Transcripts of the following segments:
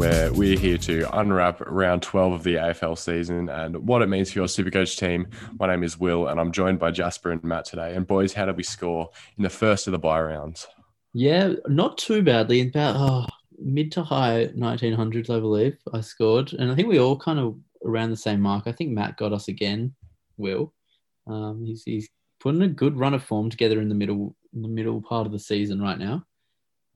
where we're here to unwrap round 12 of the AFL season and what it means for your Supercoach team. My name is Will, and I'm joined by Jasper and Matt today. And boys, how did we score in the first of the bye rounds? Yeah, not too badly. In about oh, mid to high 1900s, I believe, I scored. And I think we all kind of around the same mark. I think Matt got us again, Will. Um, he's, he's putting a good run of form together in the middle in the middle part of the season right now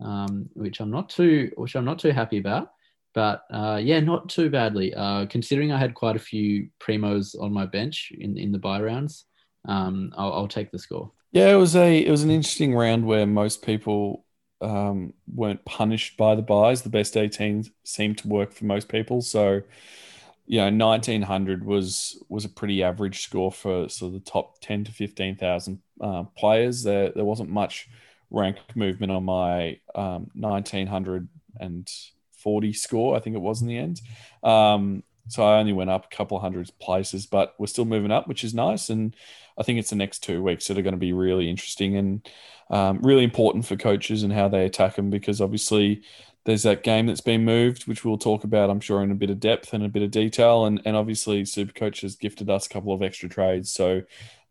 um, which I'm not too which I'm not too happy about. But uh, yeah, not too badly. Uh, considering I had quite a few primos on my bench in, in the bye rounds, um, I'll, I'll, take the score. Yeah, it was a it was an interesting round where most people um, weren't punished by the byes. The best 18 seemed to work for most people. So, you know, 1900 was was a pretty average score for sort of the top 10 to 15,000 uh, players. There there wasn't much rank movement on my um, 1940 score, I think it was in the end. Um, so I only went up a couple of hundred places, but we're still moving up, which is nice. And I think it's the next two weeks that are going to be really interesting and um, really important for coaches and how they attack them because obviously there's that game that's been moved, which we'll talk about, I'm sure, in a bit of depth and a bit of detail. And, and obviously, Supercoach has gifted us a couple of extra trades. So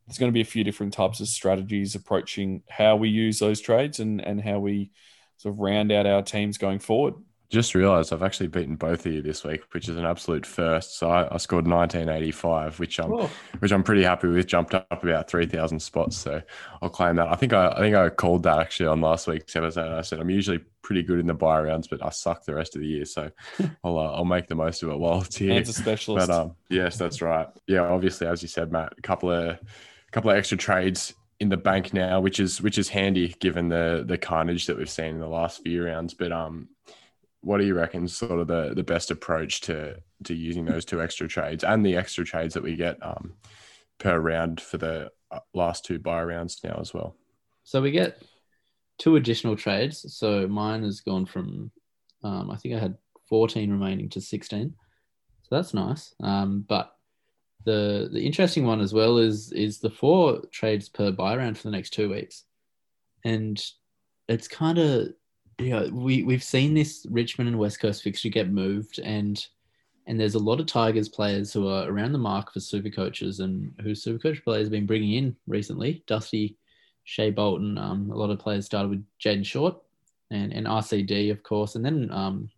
there's going to be a few different types of strategies approaching how we use those trades and, and how we sort of round out our teams going forward. Just realised I've actually beaten both of you this week, which is an absolute first. So I, I scored 1985, which I'm oh. which I'm pretty happy with. Jumped up about 3,000 spots, so I'll claim that. I think I, I think I called that actually on last week's episode. I said I'm usually pretty good in the bye rounds, but I suck the rest of the year. So I'll uh, I'll make the most of it while it's here. As a specialist, but um, yes, that's right. Yeah, obviously, as you said, Matt, a couple of a couple of extra trades in the bank now, which is which is handy given the the carnage that we've seen in the last few rounds. But um, what do you reckon sort of the the best approach to to using those two extra trades and the extra trades that we get um, per round for the uh, last two bye rounds now as well? So we get two additional trades. So mine has gone from um, I think I had 14 remaining to 16. So that's nice. Um, but the the interesting one as well is is the four trades per bye round for the next two weeks, and it's kind of know we we've seen this Richmond and West Coast fixture get moved and and there's a lot of Tigers players who are around the mark for super coaches and who super coach players have been bringing in recently. Dusty, Shai Bolton, um, a lot of players started with Jayden Short and, and RCD, of course. And then um,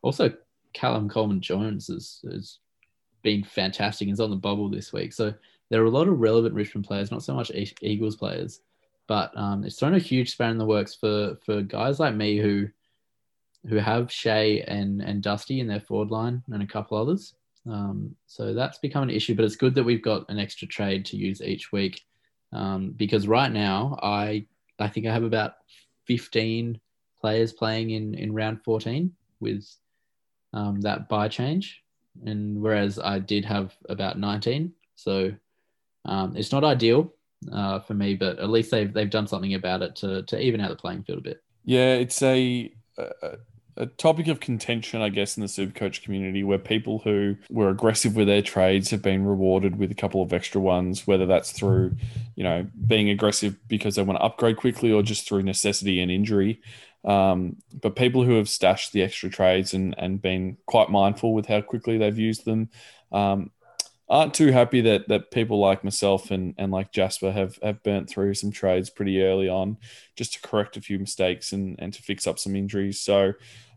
also Callum Coleman Jones has, is been fantastic He's on the bubble this week. So there are a lot of relevant Richmond players, not so much Eagles players, but um, it's thrown a huge span in the works for for guys like me who who have Shai and and Dusty in their forward line and a couple others. Um, so that's become an issue, but it's good that we've got an extra trade to use each week um, because right now I I think I have about 15 players playing in in round 14 with um, that bye change and whereas I did have about 19. So um, it's not ideal uh, for me, but at least they've they've done something about it to to even out the playing field a bit. Yeah, it's a, a a topic of contention, I guess, in the super coach community where people who were aggressive with their trades have been rewarded with a couple of extra ones, whether that's through, you know, being aggressive because they want to upgrade quickly or just through necessity and injury. Um, but people who have stashed the extra trades and, and been quite mindful with how quickly they've used them um, aren't too happy that that people like myself and, and like Jasper have, have burnt through some trades pretty early on just to correct a few mistakes and, and to fix up some injuries. So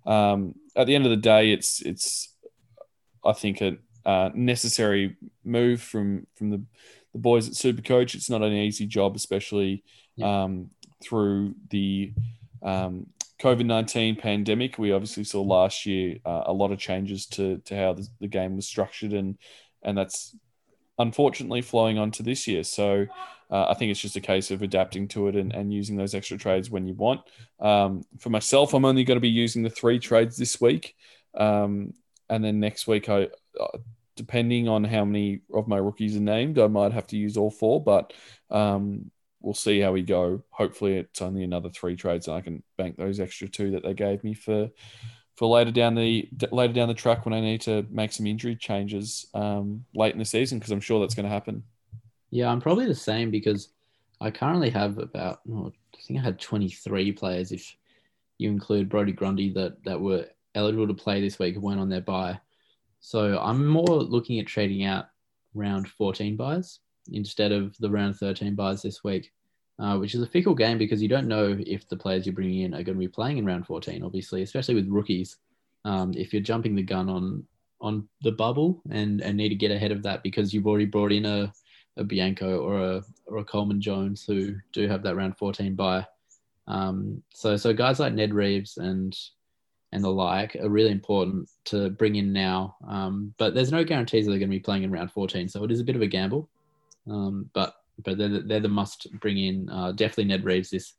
um, at the end of the day, it's it's I think a uh, necessary move from from the, the boys at Super Coach. It's not an easy job, especially yeah. um, through the um, COVID 19 pandemic, we obviously saw last year uh, a lot of changes to, to how the, the, game was structured, and, and that's unfortunately flowing on to this year. So uh, I think it's just a case of adapting to it and, and using those extra trades when you want. Um, for myself, I'm only going to be using the three trades this week. Um, and then next week, I, uh, depending on how many of my rookies are named, I might have to use all four. But um, we'll see how we go. Hopefully, it's only another three trades, and I can bank those extra two that they gave me for for later down the later down the track when I need to make some injury changes um, late in the season because I'm sure that's going to happen. Yeah, I'm probably the same because I currently have about oh, I think I had 23 players if you include Brodie Grundy that that were eligible to play this week went on their bye. So I'm more looking at trading out round 14 byes instead of the round 13 byes this week, uh, which is a fickle game because you don't know if the players you're bringing in are going to be playing in round 14, obviously, especially with rookies. Um, if you're jumping the gun on on the bubble and, and need to get ahead of that because you've already brought in a, a Bianco or a, or a Coleman Jones who do have that round 14 bye. Um, so so guys like Ned Reeves and and the like are really important to bring in now. Um, but there's no guarantees that they're going to be playing in round 14, so it is a bit of a gamble. Um, but but they're, they're the must bring in. Uh, definitely Ned Reeves this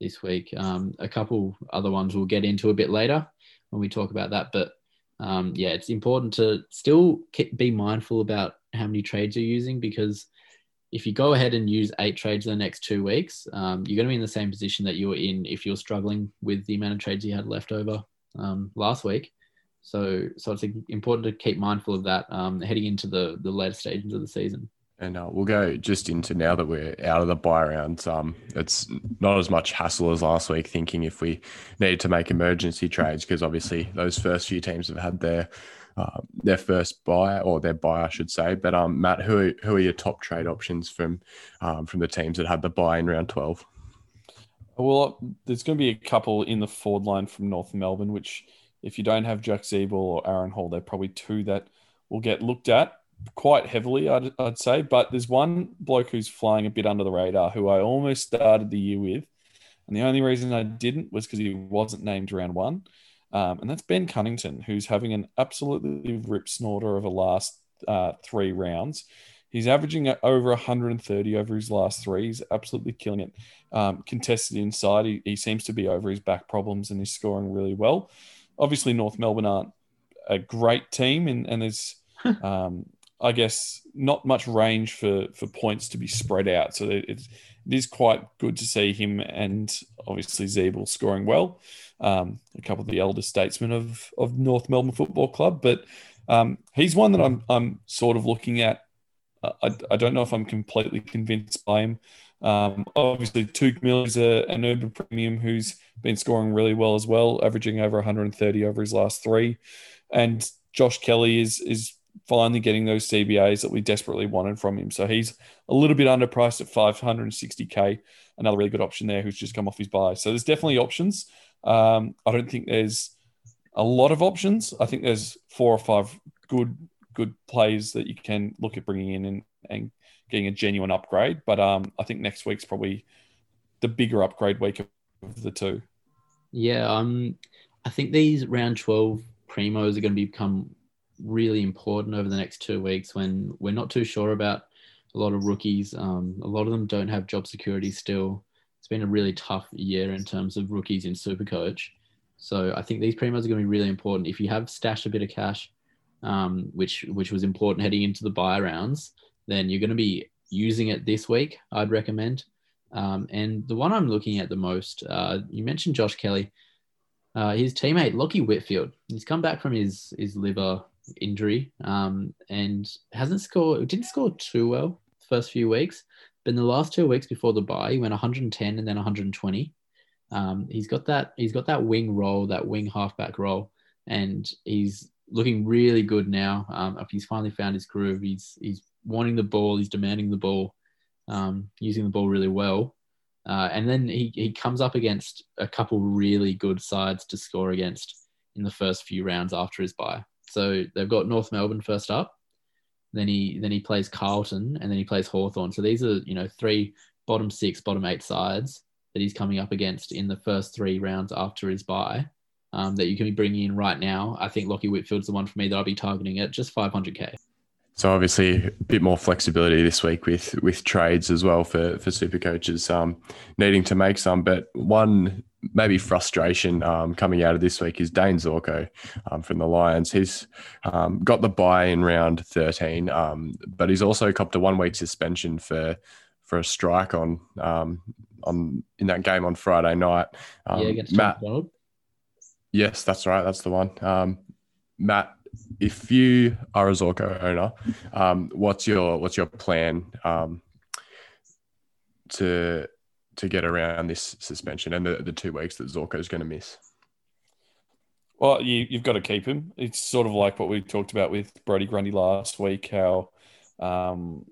this week. Um, a couple other ones we'll get into a bit later when we talk about that. But um, yeah, it's important to still be mindful about how many trades you're using because if you go ahead and use eight trades in the next two weeks, um, you're going to be in the same position that you were in if you're struggling with the amount of trades you had left over um, last week. So, so it's important to keep mindful of that um, heading into the the later stages of the season. And uh, we'll go just into now that we're out of the bye rounds. Um, it's not as much hassle as last week thinking if we needed to make emergency trades because obviously those first few teams have had their uh, their first bye or their bye, I should say. But um, Matt, who are, who are your top trade options from um, from the teams that had the bye in round twelve? Well, there's going to be a couple in the forward line from North Melbourne, which if you don't have Jack Ziebell or Aaron Hall, they're probably two that will get looked at quite heavily, I'd, I'd say. But there's one bloke who's flying a bit under the radar who I almost started the year with. And the only reason I didn't was because he wasn't named round one. Um, and that's Ben Cunnington, who's having an absolutely rip snorter of a last uh, three rounds. He's averaging over 130 over his last three. He's absolutely killing it. Um, contested inside, he, he seems to be over his back problems and he's scoring really well. Obviously, North Melbourne aren't a great team, and, and there's, um, I guess, not much range for, for points to be spread out. So it's, it is quite good to see him and obviously Ziebell scoring well. Um, a couple of the elder statesmen of, of North Melbourne Football Club, but um, he's one that I'm, I'm sort of looking at I, I don't know if I'm completely convinced by him. Um, obviously, Touk Miller is a, an uber premium who's been scoring really well as well, averaging over 130 over his last three. And Josh Kelly is is finally getting those CBAs that we desperately wanted from him. So he's a little bit underpriced at 560k. Another really good option there who's just come off his bye. So there's definitely options. Um, I don't think there's a lot of options. I think there's four or five good good plays that you can look at bringing in and, and getting a genuine upgrade. But um, I think next week's probably the bigger upgrade week of the two. Yeah, um, I think these round 12 primos are going to become really important over the next two weeks when we're not too sure about a lot of rookies. Um, a lot of them don't have job security still. It's been a really tough year in terms of rookies in Supercoach. So I think these primos are going to be really important. If you have stashed a bit of cash, um, which which was important heading into the bye rounds, then you're going to be using it this week. I'd recommend. Um, and the one I'm looking at the most, uh, you mentioned Josh Kelly. Uh, his teammate Lachie Whitfield. He's come back from his his liver injury um, and hasn't scored. Didn't score too well the first few weeks, but in the last two weeks before the buy, he went 110 and then 120. Um, he's got that. He's got that wing role, that wing halfback role, and he's looking really good now. Um, he's finally found his groove. He's he's wanting the ball. He's demanding the ball, um, using the ball really well. Uh, and then he, he comes up against a couple really good sides to score against in the first few rounds after his bye. So they've got North Melbourne first up. Then he then he plays Carlton and then he plays Hawthorn. So these are you know three bottom six, bottom eight sides that he's coming up against in the first three rounds after his bye um, that you can be bringing in right now. I think Lachie Whitfield's the one for me that I'll be targeting at just 500k. So obviously a bit more flexibility this week with with trades as well for for super coaches um, needing to make some. But one maybe frustration um, coming out of this week is Dane Zorko um, from the Lions. He's um, got the bye in round 13, um, but he's also copped a one week suspension for for a strike on um, on in that game on Friday night. yeah, against Matt, Yes, that's right. That's the one. Um, Matt, if you are a Zorko owner, um, what's your what's your plan um, to to get around this suspension and the, the two weeks that Zorko is going to miss? Well, you, you've got to keep him. It's sort of like what we talked about with Brodie Grundy last week, how um,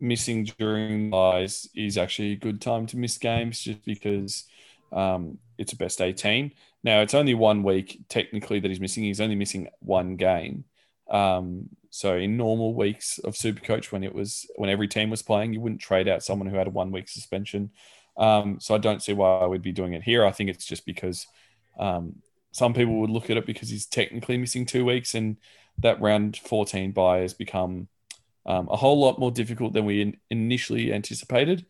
missing during byes is actually a good time to miss games just because um, it's a best 18. Now, it's only one week technically that he's missing. He's only missing one game. Um, so in normal weeks of Supercoach, when it was when every team was playing, you wouldn't trade out someone who had a one week suspension. Um, so I don't see why we'd be doing it here. I think it's just because um, some people would look at it because he's technically missing two weeks, and that round 14 bye has become um, a whole lot more difficult than we in- initially anticipated.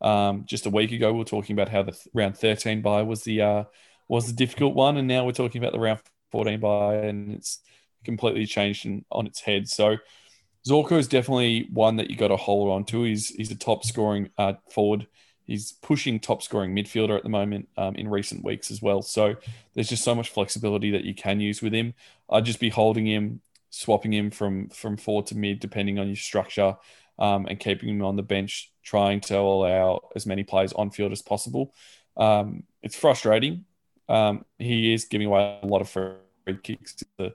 Um, just a week ago, we were talking about how the th- round 13 bye was the uh, was the difficult one, and now we're talking about the round 14 bye, and it's completely changed in, on its head. So Zorko is definitely one that you got to hold on to. He's he's a top scoring uh, forward. He's pushing top scoring midfielder at the moment um, in recent weeks as well. So there's just so much flexibility that you can use with him. I'd just be holding him, swapping him from from forward to mid depending on your structure, um, and keeping him on the bench, trying to allow as many players on field as possible. Um, it's frustrating. Um, he is giving away a lot of free kicks to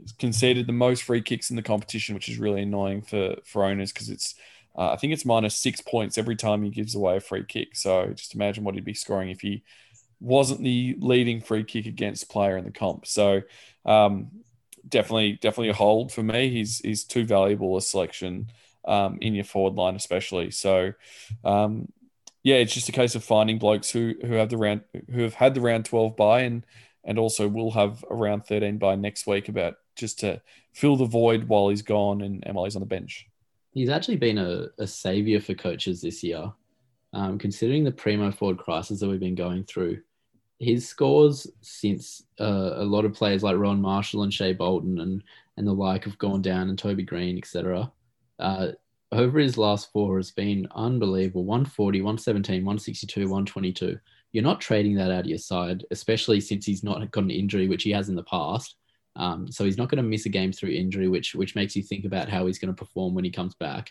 He's conceded the most free kicks in the competition, which is really annoying for for owners because it's uh, I think it's minus six points every time he gives away a free kick. So just imagine what he'd be scoring if he wasn't the leading free kick against player in the comp. So um, definitely definitely a hold for me. He's he's too valuable a selection um, in your forward line, especially. So um, yeah, it's just a case of finding blokes who who have the round who have had the round twelve bye and and also will have a round thirteen bye next week about just to fill the void while he's gone and, and while he's on the bench. He's actually been a, a savior for coaches this year. Um, considering the primo forward crisis that we've been going through, his scores since uh, a lot of players like Rowan Marshall and Shai Bolton and and the like have gone down, and Toby Greene, etc. Uh, over his last four has been unbelievable 140, 117, 162, 122. You're not trading that out of your side, especially since he's not got an injury, which he has in the past. Um, so he's not going to miss a game through injury, which which makes you think about how he's going to perform when he comes back.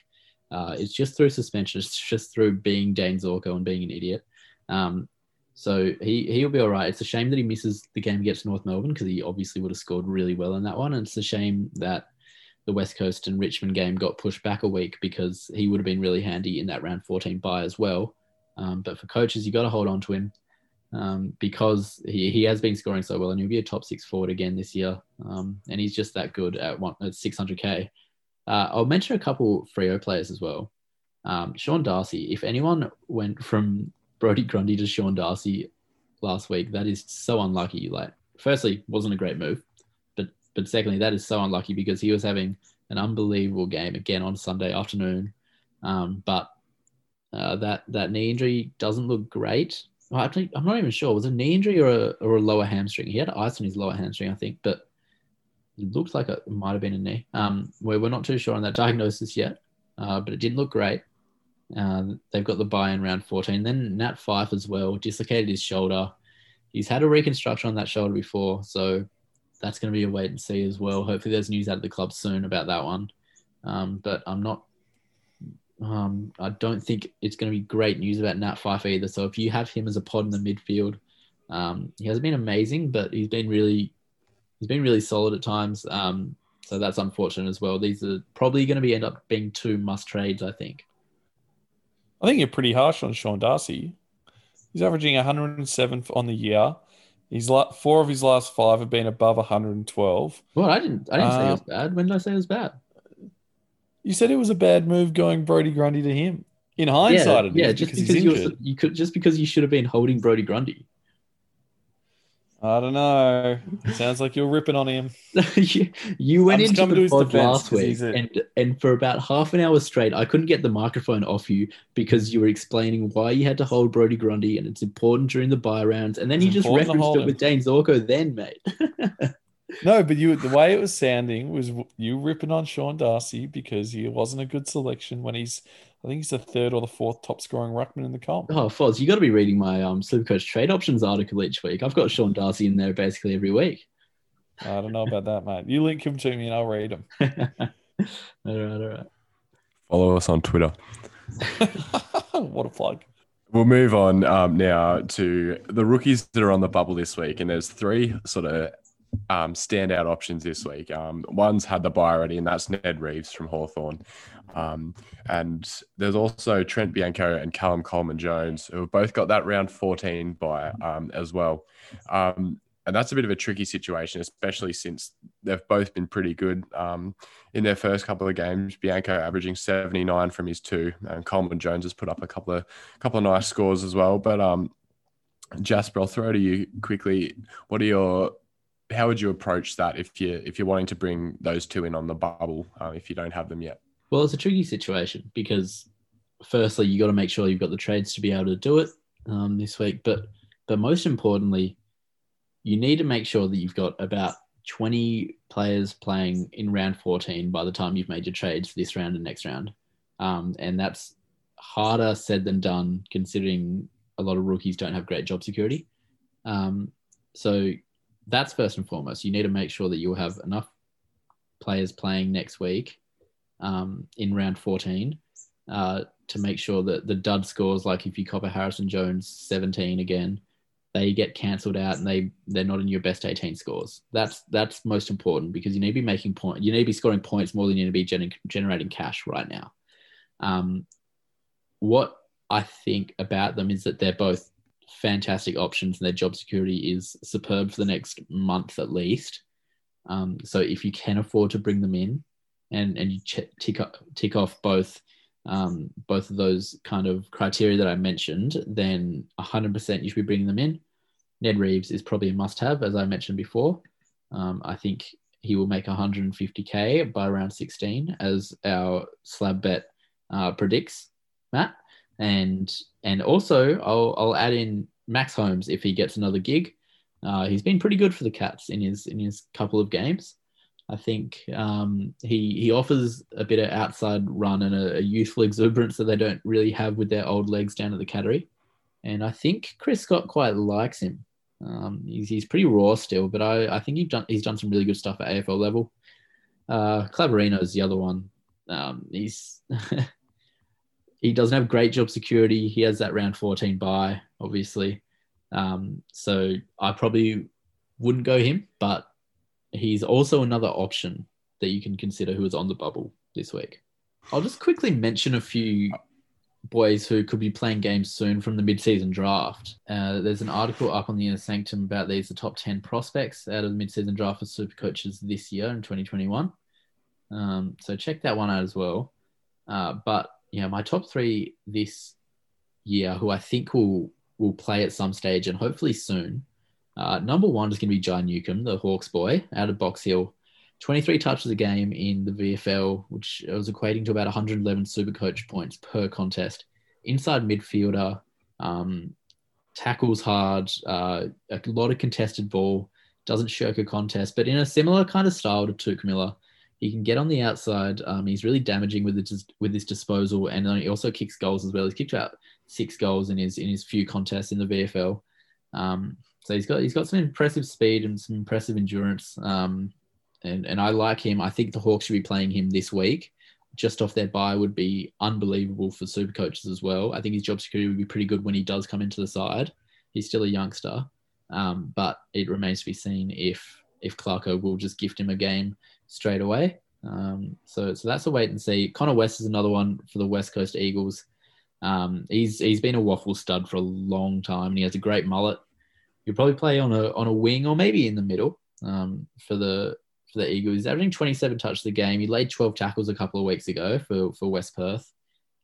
Uh, it's just through suspension. It's just through being Dane Zorko and being an idiot. Um, so he he'll be all right. It's a shame that he misses the game against North Melbourne because he obviously would have scored really well in that one. And it's a shame that the West Coast and Richmond game got pushed back a week because he would have been really handy in that round 14 bye as well. Um, but for coaches, you got to hold on to him um, because he, he has been scoring so well and he'll be a top six forward again this year. Um, and he's just that good at, one, at 600K. Uh, I'll mention a couple Freo players as well. Um, Sean Darcy, if anyone went from Brodie Grundy to Sean Darcy last week, that is so unlucky. Like, firstly, wasn't a great move, but but secondly, that is so unlucky because he was having an unbelievable game again on Sunday afternoon. Um, but uh, that that knee injury doesn't look great. Well, actually, I'm not even sure. Was it a knee injury or a, or a lower hamstring? He had ice on his lower hamstring, I think, but it looked like it might have been a knee. Um, we're, we're not too sure on that diagnosis yet, uh, but it didn't look great. Uh, they've got the bye in round 14. Then Nat Fyfe as well dislocated his shoulder. He's had a reconstruction on that shoulder before, so that's going to be a wait and see as well. Hopefully, there's news out of the club soon about that one. Um, but I'm not um, I don't think it's going to be great news about Nat Fyfe either. So if you have him as a pod in the midfield, um, he hasn't been amazing, but he's been really he's been really solid at times. Um, so that's unfortunate as well. These are probably going to be end up being two must trades, I think. I think you're pretty harsh on Sean Darcy. He's averaging 107 on the year. He's like four of his last five have been above 112. Well, I didn't. I didn't say it was bad. When did I say it was bad? You said it was a bad move going Brodie Grundy to him. In hindsight, yeah, yeah just because, because you, you could just because you should have been holding Brodie Grundy. I don't know. Sounds like you're ripping on him. you, you went into the pod last week, a... and and for about half an hour straight, I couldn't get the microphone off you because you were explaining why you had to hold Brody Grundy, and it's important during the bye rounds, and then you just referenced it with Dane Zorko. Then, mate. No, but you the way it was sounding was you ripping on Sean Darcy because he wasn't a good selection when he's I think he's the third or the fourth top scoring ruckman in the comp. Oh, Foz, you got to be reading my um Supercoach trade options article each week. I've got Sean Darcy in there basically every week. I don't know about that, mate. You link him to me and I'll read him. all right, all right. Follow us on Twitter. what a plug. We'll move on um, now to the rookies that are on the bubble this week, and there's three sort of um, standout options this week. Um, one's had the bye already, and that's Ned Reeves from Hawthorn. Um, and there's also Trent Bianco and Callum Coleman Jones, who have both got that round 14 bye um, as well. Um, and that's a bit of a tricky situation, especially since they've both been pretty good um, in their first couple of games. Bianco averaging 79 from his two, and Coleman Jones has put up a couple of couple of nice scores as well. But um, Jasper, I'll throw to you quickly. What are your how would you approach that if you if you're wanting to bring those two in on the bubble uh, if you don't have them yet? Well, it's a tricky situation because firstly you got to make sure you've got the trades to be able to do it um, this week, but but most importantly you need to make sure that you've got about 20 players playing in round 14 by the time you've made your trades for this round and next round. Um, and that's harder said than done, considering a lot of rookies don't have great job security. Um, so that's first and foremost. You need to make sure that you'll have enough players playing next week um, in round 14 uh, to make sure that the dud scores, like if you copper Harrison Jones 17 again, they get cancelled out and they they're not in your best 18 scores. That's that's most important because you need to be making point. You need to be scoring points more than you need to be gen- generating cash right now. Um, what I think about them is that they're both fantastic options and their job security is superb for the next month at least. Um, so if you can afford to bring them in and and you ch- tick tick off both um, both of those kind of criteria that I mentioned, then 100% you should be bringing them in. Ned Reeves is probably a must have, as I mentioned before. Um, I think he will make 150k by around 16, as our slab bet uh, predicts, Matt. And and also I'll, I'll add in Max Holmes if he gets another gig. Uh, he's been pretty good for the Cats in his in his couple of games. I think um, he he offers a bit of outside run and a, a, youthful exuberance that they don't really have with their old legs down at the Cattery. And I think Chris Scott quite likes him. Um, he's, he's pretty raw still, but I, I think he's done he's done some really good stuff at AFL level. Uh, Clavarino is the other one. Um, he's he doesn't have great job security. He has that round 14 bye, obviously. Um, so I probably wouldn't go him, but he's also another option that you can consider who is on the bubble this week. I'll just quickly mention a few boys who could be playing games soon from the mid-season draft. Uh, there's an article up on the Inner Sanctum about these, the top 10 prospects out of the mid-season draft for super coaches this year in 2021. Um, so check that one out as well. Uh, but yeah, my top three this year, who I think will will play at some stage and hopefully soon, uh, number one is going to be Jai Newcombe, the Hawks boy, out of Box Hill. 23 touches a game in the VFL, which was equating to about 111 super coach points per contest. Inside midfielder, um, tackles hard, uh, a lot of contested ball, doesn't shirk a contest, but in a similar kind of style to Touk Miller. He can get on the outside. Um, he's really damaging with his, with his disposal, and he also kicks goals as well. He's kicked out six goals in his in his few contests in the VFL. Um, so he's got he's got some impressive speed and some impressive endurance. Um, and and I like him. I think the Hawks should be playing him this week. Just off their bye would be unbelievable for super coaches as well. I think his job security would be pretty good when he does come into the side. He's still a youngster, um, but it remains to be seen if if Clarko will just gift him a game straight away. Um, so so that's a wait and see. Connor West is another one for the West Coast Eagles. Um, he's he's been a WAFL stud for a long time, and he has a great mullet he'll probably play on a on a wing or maybe in the middle um, for the for the Eagles. He's averaging 27 touches a game. He laid 12 tackles a couple of weeks ago for for West Perth.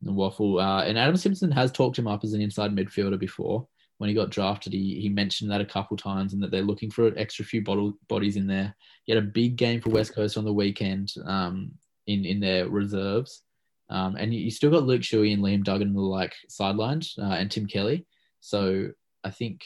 And WAFL uh, and Adam Simpson has talked him up as an inside midfielder before. When he got drafted, he, he mentioned that a couple times and that they're looking for an extra few bottle, bodies in there. He had a big game for West Coast on the weekend um, in in their reserves. Um, and you still got Luke Shuey and Liam Duggan the like sidelined uh, and Tim Kelly. So I think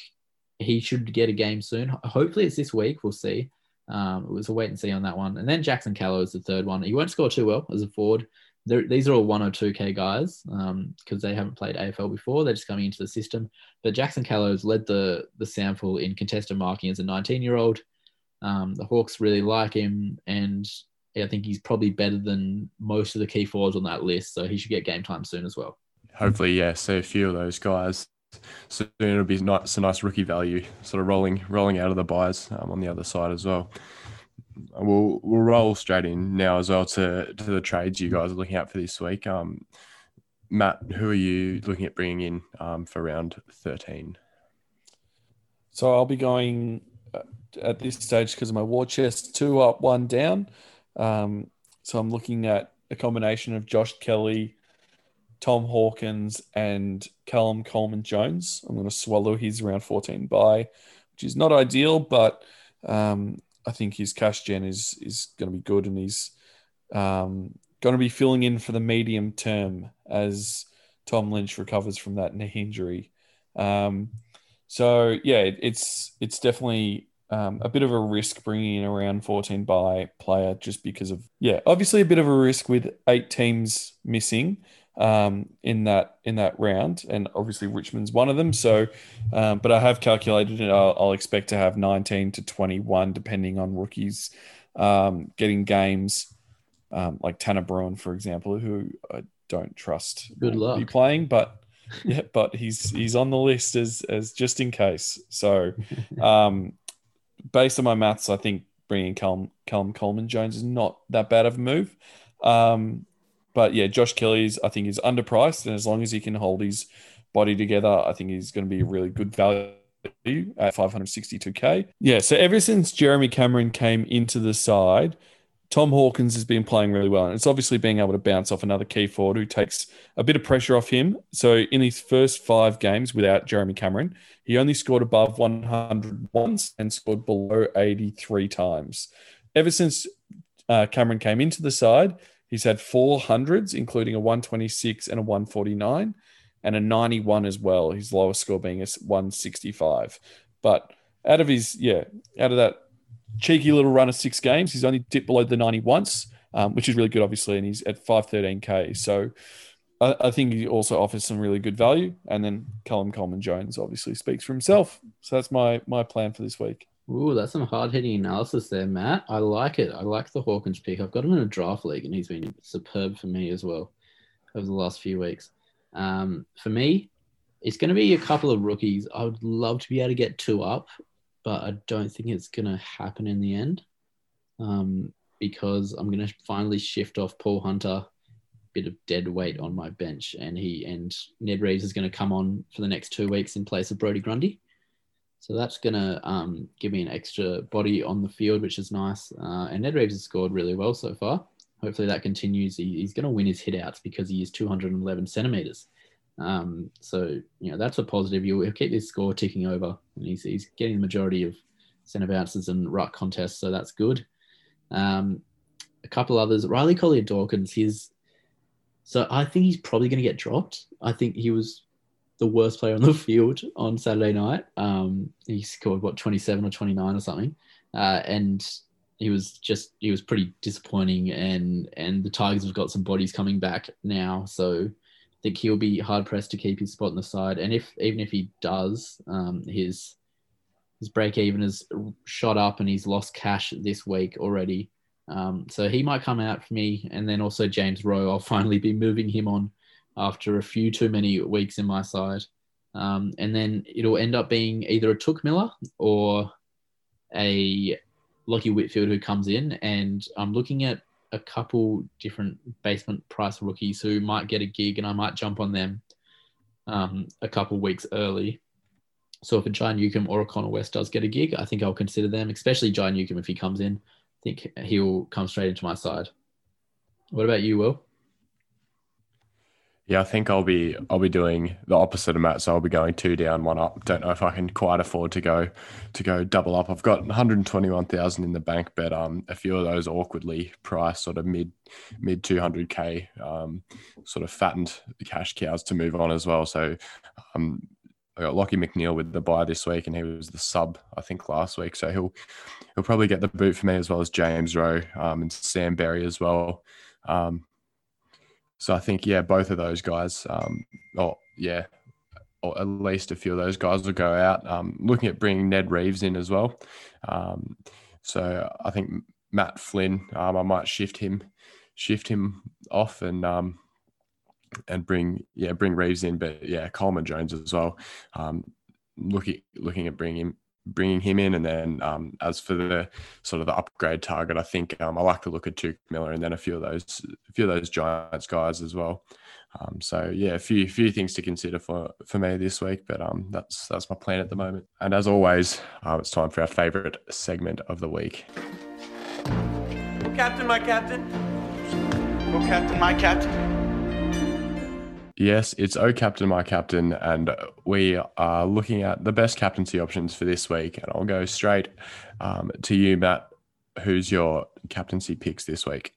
he should get a game soon. Hopefully, it's this week. We'll see. Um, it was a wait and see on that one. And then Jackson Callow is the third one. He won't score too well as a forward. These are all 102k guys because um, they haven't played AFL before. They're just coming into the system. But Jackson Callow's led the the SANFL in contested marking as a 19 year old. Um, the Hawks really like him, and I think he's probably better than most of the key forwards on that list. So he should get game time soon as well. hopefully, yeah, see a few of those guys. Soon it'll be nice, some nice rookie value, sort of rolling rolling out of the byes um, on the other side as well. We'll we'll roll straight in now as well to to the trades you guys are looking at for this week. Um, Matt, who are you looking at bringing in um, for round thirteen? So I'll be going uh, at this stage because of my war chest, two up, one down. Um, so I'm looking at a combination of Josh Kelly, Tom Hawkins, and Callum Coleman Jones. I'm going to swallow his round 14 bye, which is not ideal, but um, I think his cash gen is is going to be good, and he's um, going to be filling in for the medium term as Tom Lynch recovers from that knee injury. Um, so yeah, it, it's it's definitely um, a bit of a risk bringing in around 14 bye player just because of yeah, obviously a bit of a risk with eight teams missing um, in that in that round, and obviously Richmond's one of them. So, um, but I have calculated it. I'll, I'll, expect to have 19 to 21, depending on rookies um, getting games, um, like Tanner Bruhn, for example, who I don't trust. Good luck. Be playing, but yeah, but he's he's on the list as as just in case. So, um, based on my maths, I think bringing Callum, Callum Coleman Jones is not that bad of a move. Um, but yeah, Josh Kelly's I think is underpriced, and as long as he can hold his body together, I think he's going to be a really good value at 562k. Yeah, so ever since Jeremy Cameron came into the side, Tom Hawkins has been playing really well, and it's obviously being able to bounce off another key forward who takes a bit of pressure off him. So in his first five games without Jeremy Cameron, he only scored above 100 once and scored below 83 times. Ever since uh, Cameron came into the side, He's had four hundreds, including a 126 and a 149, and a 91 as well. His lowest score being a 165. But out of his, yeah, out of that cheeky little run of six games, he's only dipped below the 90 once, um, which is really good, obviously, and he's at 513k. So I, I, think he also offers some really good value. And then Callum Coleman Jones obviously speaks for himself. So that's my my plan for this week. Ooh, that's some hard hitting analysis there, Matt. I like it. I like the Hawkins pick. I've got him in a draft league, and he's been superb for me as well over the last few weeks. Um, for me, it's going to be a couple of rookies. I would love to be able to get two up, but I don't think it's going to happen in the end um, because I'm going to finally shift off Paul Hunter, bit of dead weight on my bench, and he and Ned Reeves is going to come on for the next two weeks in place of Brodie Grundy. So that's going to um, give me an extra body on the field, which is nice. Uh, and Ned Reeves has scored really well so far. Hopefully that continues. He, he's going to win his hitouts because he is 211 centimeters. Um, so, you know, that's a positive. You'll, keep his score ticking over. And he's, he's getting the majority of centre bounces and ruck contests, so that's good. Um, a couple others. Riley Collier Dawkins, he's so I think he's probably going to get dropped. I think he was the worst player on the field on Saturday night. Um, he scored what 27 or 29 or something, uh, and he was just he was pretty disappointing. And and the Tigers have got some bodies coming back now, so I think he'll be hard pressed to keep his spot in the side. And if even if he does, um, his his break even has shot up, and he's lost cash this week already. Um, so he might come out for me, and then also James Rowe. I'll finally be moving him on after a few too many weeks in my side. Um, and then it'll end up being either a Touk Miller or a Lachie Whitfield who comes in. And I'm looking at a couple different basement price rookies who might get a gig, and I might jump on them um, a couple weeks early. So if a Jai Newcombe or a Connor West does get a gig, I think I'll consider them, especially Jai Newcombe if he comes in. I think he'll come straight into my side. What about you, Will? Yeah, I think I'll be I'll be doing the opposite of Matt. So I'll be going two down, one up. Don't know if I can quite afford to go to go double up. I've got 121,000 in the bank, but um, a few of those awkwardly priced, sort of mid mid 200k, um, sort of fattened cash cows to move on as well. So um, I got Lockie McNeil with the bye this week, and he was the sub I think last week. So he'll he'll probably get the boot for me as well as James Rowe um, and Sam Berry as well. Um, so I think yeah, both of those guys, um, or yeah, or at least a few of those guys will go out. Um, looking at bringing Ned Reeves in as well. Um, so I think Matt Flynn, um, I might shift him, shift him off and um, and bring yeah bring Reeves in, but yeah Coleman Jones as well. Um, looking looking at bringing him bringing him in, and then um, as for the sort of the upgrade target, I think um, I like to look at Touk Miller and then a few of those a few of those Giants guys as well. Um, so yeah, a few few things to consider for for me this week, but um, that's that's my plan at the moment. And as always, uh, it's time for our favourite segment of the week. Captain, my captain. Oh, captain, my captain. Yes, it's Oh Captain, My Captain, and we are looking at the best captaincy options for this week. And I'll go straight um, to you, Matt. Who's your captaincy picks this week?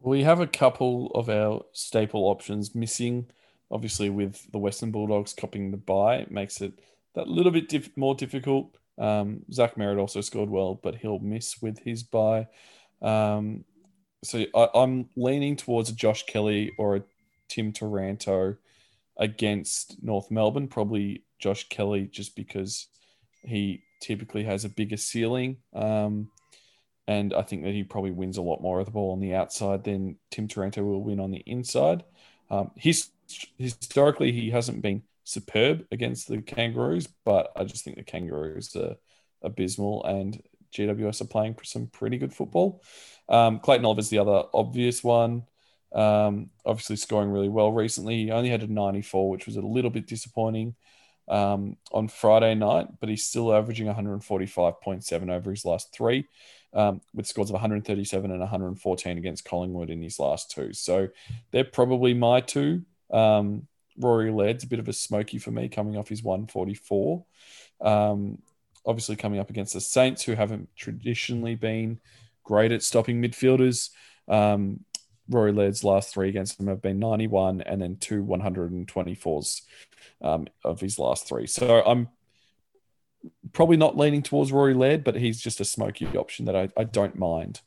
We have a couple of our staple options missing. Obviously, with the Western Bulldogs copying the bye, it makes it that little bit diff- more difficult. Um, Zach Merrett also scored well, but he'll miss with his bye. Um, so I, am leaning towards a Josh Kelly or a Tim Taranto against North Melbourne. Probably Josh Kelly, just because he typically has a bigger ceiling. Um, and I think that he probably wins a lot more of the ball on the outside than Tim Taranto will win on the inside. Um, historically he hasn't been superb against the Kangaroos, but I just think the Kangaroos are abysmal, and GWS are playing some pretty good football. Um, Clayton Oliver's the other obvious one. Um, obviously, scoring really well recently. He only had a 94, which was a little bit disappointing um, on Friday night, but he's still averaging 145.7 over his last three, um, with scores of 137 and 114 against Collingwood in his last two. So they're probably my two. Um, Rory Laird's a bit of a smoky for me coming off his 144. Um, obviously, coming up against the Saints, who haven't traditionally been great at stopping midfielders. Um, Rory Laird's last three against them have been 91 and then two 124s um, of his last three. So I'm probably not leaning towards Rory Laird, but he's just a smoky option that I, I don't mind.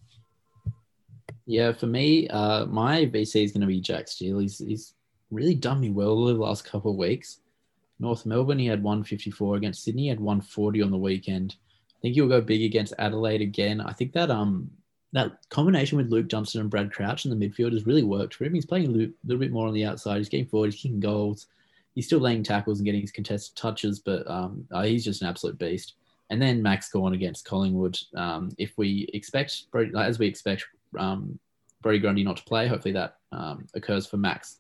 Yeah, for me, uh, my VC is going to be Jack Steele. He's, he's really done me well over the last couple of weeks. North Melbourne, he had 154 against Sydney, he had 140 on the weekend. I think he'll go big against Adelaide again. I think that um that combination with Luke Johnston and Brad Crouch in the midfield has really worked for him. He's playing a little, bit more on the outside. He's getting forward. He's kicking goals. He's still laying tackles and getting his contested touches, but um, uh, he's just an absolute beast. And then Max Gawn against Collingwood. Um, if we expect, as we expect, um, Brodie Grundy not to play, hopefully that um, occurs for Max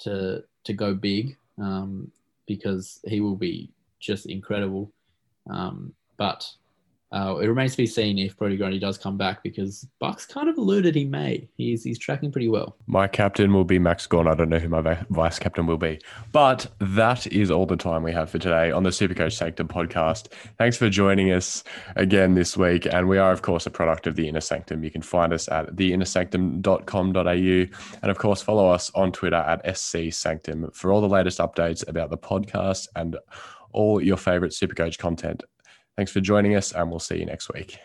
to to go big um, because he will be just incredible. Um, but uh, it remains to be seen if Brodie Grundy does come back because Bucks kind of alluded he may. He's he's tracking pretty well. My captain will be Max Gawn. I don't know who my vice captain will be. But that is all the time we have for today on the Supercoach Sanctum podcast. Thanks for joining us again this week. And we are, of course, a product of the Inner Sanctum. You can find us at theinnersanctum.com.au. And of course, follow us on Twitter at SC Sanctum for all the latest updates about the podcast and all your favorite Supercoach content. Thanks for joining us, and we'll see you next week.